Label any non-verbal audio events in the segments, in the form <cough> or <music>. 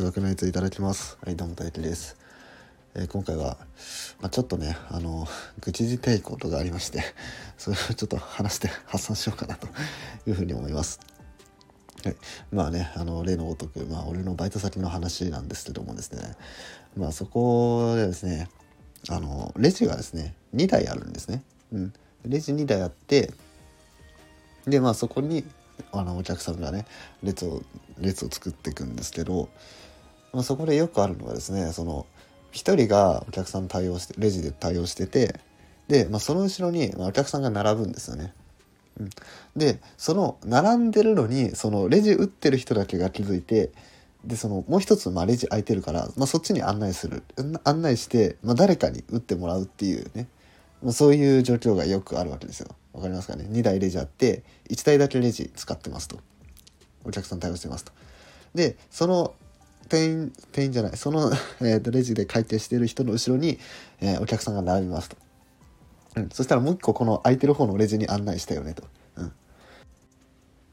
数学のやついただきます。はいどうも大輝です、えー今回は、まあ、ちょっとねあの愚痴じていことがありまして <laughs> それをちょっと話して発散しようかなと <laughs> いうふうに思います。はい、まあねあの例のごとく、まあ、俺のバイト先の話なんですけどもですね。まあそこでですねあのレジがですね2台あるんですね、うん、レジ2台あってでまあそこにあのお客さんがね列を列を作っていくんですけど、まあ、そこでよくあるのがですねその1人がお客さん対応してレジで対応しててで、まあ、その後ろにまあお客さんが並ぶんですよね。でその並んでるのにそのレジ打ってる人だけが気づいてでそのもう一つ、まあ、レジ空いてるから、まあ、そっちに案内する案内して、まあ、誰かに打ってもらうっていうね、まあ、そういう状況がよくあるわけですよ。わかりますかね？2台レジあって1台だけレジ使ってますとお客さん対応してますと。でその店員店員じゃないその、<laughs> えーとレジで会計してる人の後ろに、えーお客さんが並びますと。うん、そしたらもう一個この空いてる方のレジに案内したよねと。うん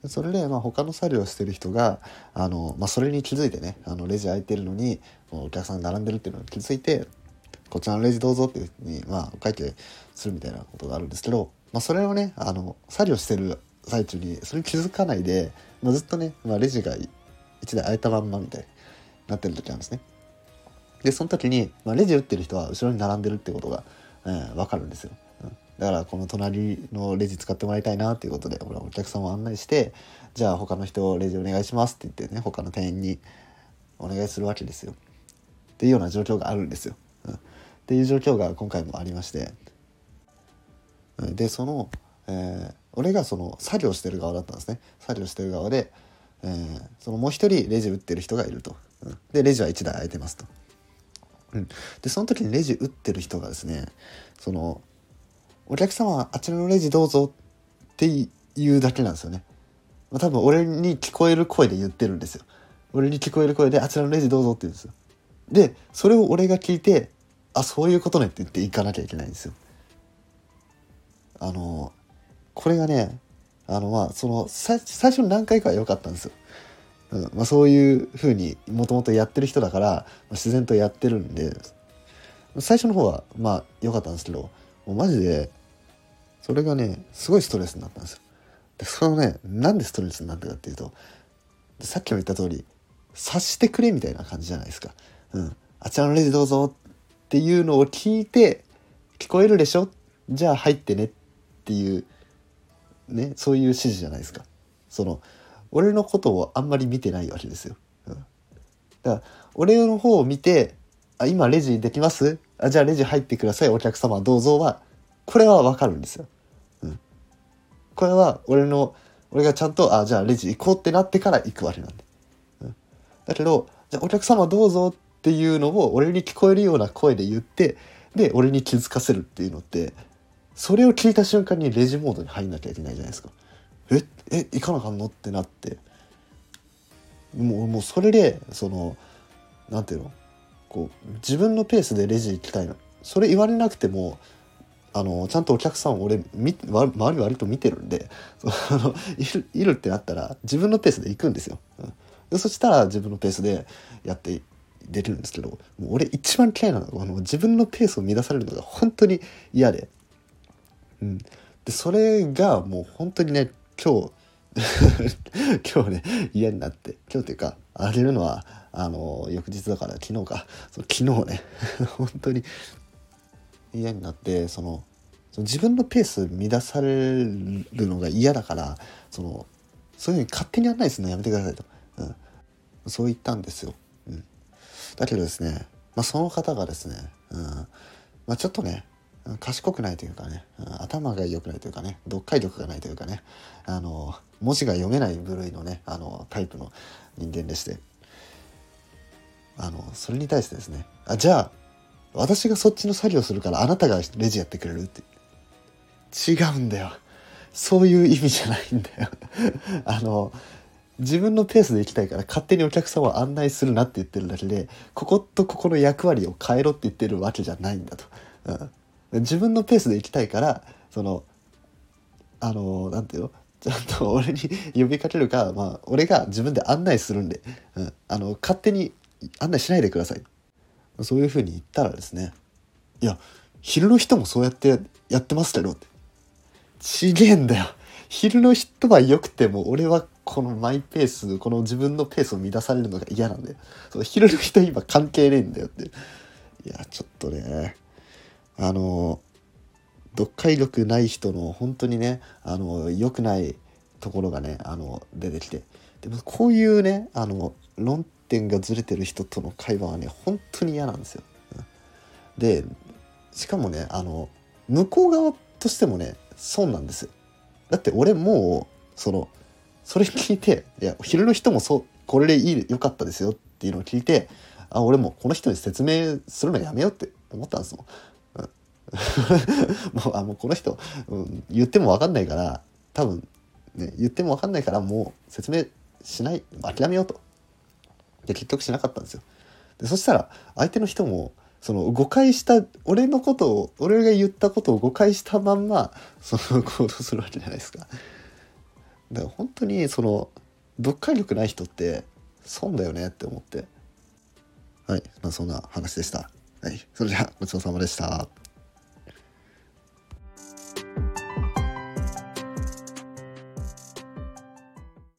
それで、まあ、他の作業してる人があの、まあ、それに気づいてねあのレジ空いてるのにお客さん並んでるっていうのに気づいてこちらのレジどうぞっていうふうに、まあ、お会計するみたいなことがあるんですけど、まあ、それをねあの作業してる最中にそれに気づかないで、まあ、ずっとね、まあ、レジが1台空いたまんまみたいになってる時なんですね。でその時に、まあ、レジ打ってる人は後ろに並んでるってことが、えー、分かるんですよ。だからこの隣のレジ使ってもらいたいなっていうことで俺はお客さんを案内してじゃあ他の人レジお願いしますって言ってね他の店員にお願いするわけですよ。っていうような状況があるんですよ。うん、っていう状況が今回もありましてうんでその、えー俺がその作業してる側だったんですね作業してる側で、えーそのもう一人レジ打ってる人がいると。でレジは1台空いてますと。うん、でその時にレジ打ってる人がですねそのお客様あちらのレジどうぞって言うだけなんですよね。まあ、多分俺に聞こえる声で言ってるんですよ。俺に聞こえる声であちらのレジどうぞって言うんですよ。でそれを俺が聞いてあそういうことねって言って行かなきゃいけないんですよ。あのこれがねあのまあその最初の何回かは良かったんですよ。うんまあ、そういうふうにもともとやってる人だから、まあ、自然とやってるんで最初の方はまあ良かったんですけどもうマジでそれがねすごいストレスになったんですよ。でそのねなんでストレスになったかっていうとさっきも言った通り察してくれみたいな感じじゃないですか。うん、あちらのレジどうぞっていうのを聞いて聞こえるでしょ？じゃあ入ってねっていうねそういう指示じゃないですか。その俺のことをあんまり見てないわけですよ。うん、だから俺の方を見て「あ今レジできます？あじゃあレジ入ってくださいお客様どうぞは」これはわかるんですよ。うん、これは俺の俺がちゃんと「あじゃあレジ行こう」ってなってから行くわけなんで。うん、だけど「じゃあお客様どうぞ」っていうのを俺に聞こえるような声で言ってで俺に気づかせるっていうのってそれを聞いた瞬間にレジモードに入んなきゃいけないじゃないですか。ええ行かなあかんの？ってなって。もうもうそれでそのなんていうの？こう自分のペースでレジ行きたいのそれ言われなくてもあのちゃんとお客さん俺み周り割と見てるんでその <laughs> いるいるってなったら自分のペースで行くんですよ。うん。でそしたら自分のペースでやってできるんですけどもう俺一番嫌いなのはあの自分のペースを乱されるのが本当に嫌で。うん、でそれがもう本当にね今日 <laughs> 今日ね嫌になって。今日っていうかあげるのはあの翌日だから昨日か。その昨日ね。<laughs> 本当に嫌になってその自分のペース乱されるのが嫌だからそのそういうふうに勝手に案内するのやめてくださいと、うん、そう言ったんですよ。うん、だけどですね、まあ、その方がですね、うん。まあ、ちょっとね賢くないというかね、頭が良くないというかね読解力がないというかねあの文字が読めない部類のねあのタイプの人間でして。あのそれに対してですねあじゃあ私がそっちの作業するからあなたがレジやってくれるって。違うんだよ。そういう意味じゃないんだよ。<laughs> あの自分のペースで行きたいから勝手にお客さんを案内するなって言ってるだけでこことここの役割を変えろって言ってるわけじゃないんだと。うん、自分のペースで行きたいからそのあのなんていうの？ちゃんと俺に呼びかけるか、まあ、俺が自分で案内するんで、うん、あの勝手に案内しないでください。そういうふうに言ったらですねいや昼の人もそうやってやってますけどって。ちげえんだよ。昼の人は良くても俺はこのマイペースこの自分のペースを乱されるのが嫌なんだよ。その昼の人今関係ねえんだよって。いやちょっとねあの読解力ない人の本当にねあの良くないところがねあの出てきてでもこういうねあの論点がずれてる人との会話はね本当に嫌なんですよ。でしかもねあの向こう側としてもね損なんですよ。だって俺もうそのそれ聞いていや昼の人もそうこれでいい良かったですよっていうのを聞いてあ俺もこの人に説明するのやめようって思ったんですもん。<laughs> もうあもうこの人、うん、言っても分かんないから多分ね言っても分かんないからもう説明しない諦めようと。で結局しなかったんですよ。でそしたら相手の人もその誤解した俺のことを俺が言ったことを誤解したまんまその行動するわけじゃないですか。だから本当にその読解力ない人って損だよねって思って。はいまあそんな話でした。はいそれではごちそうさまでした。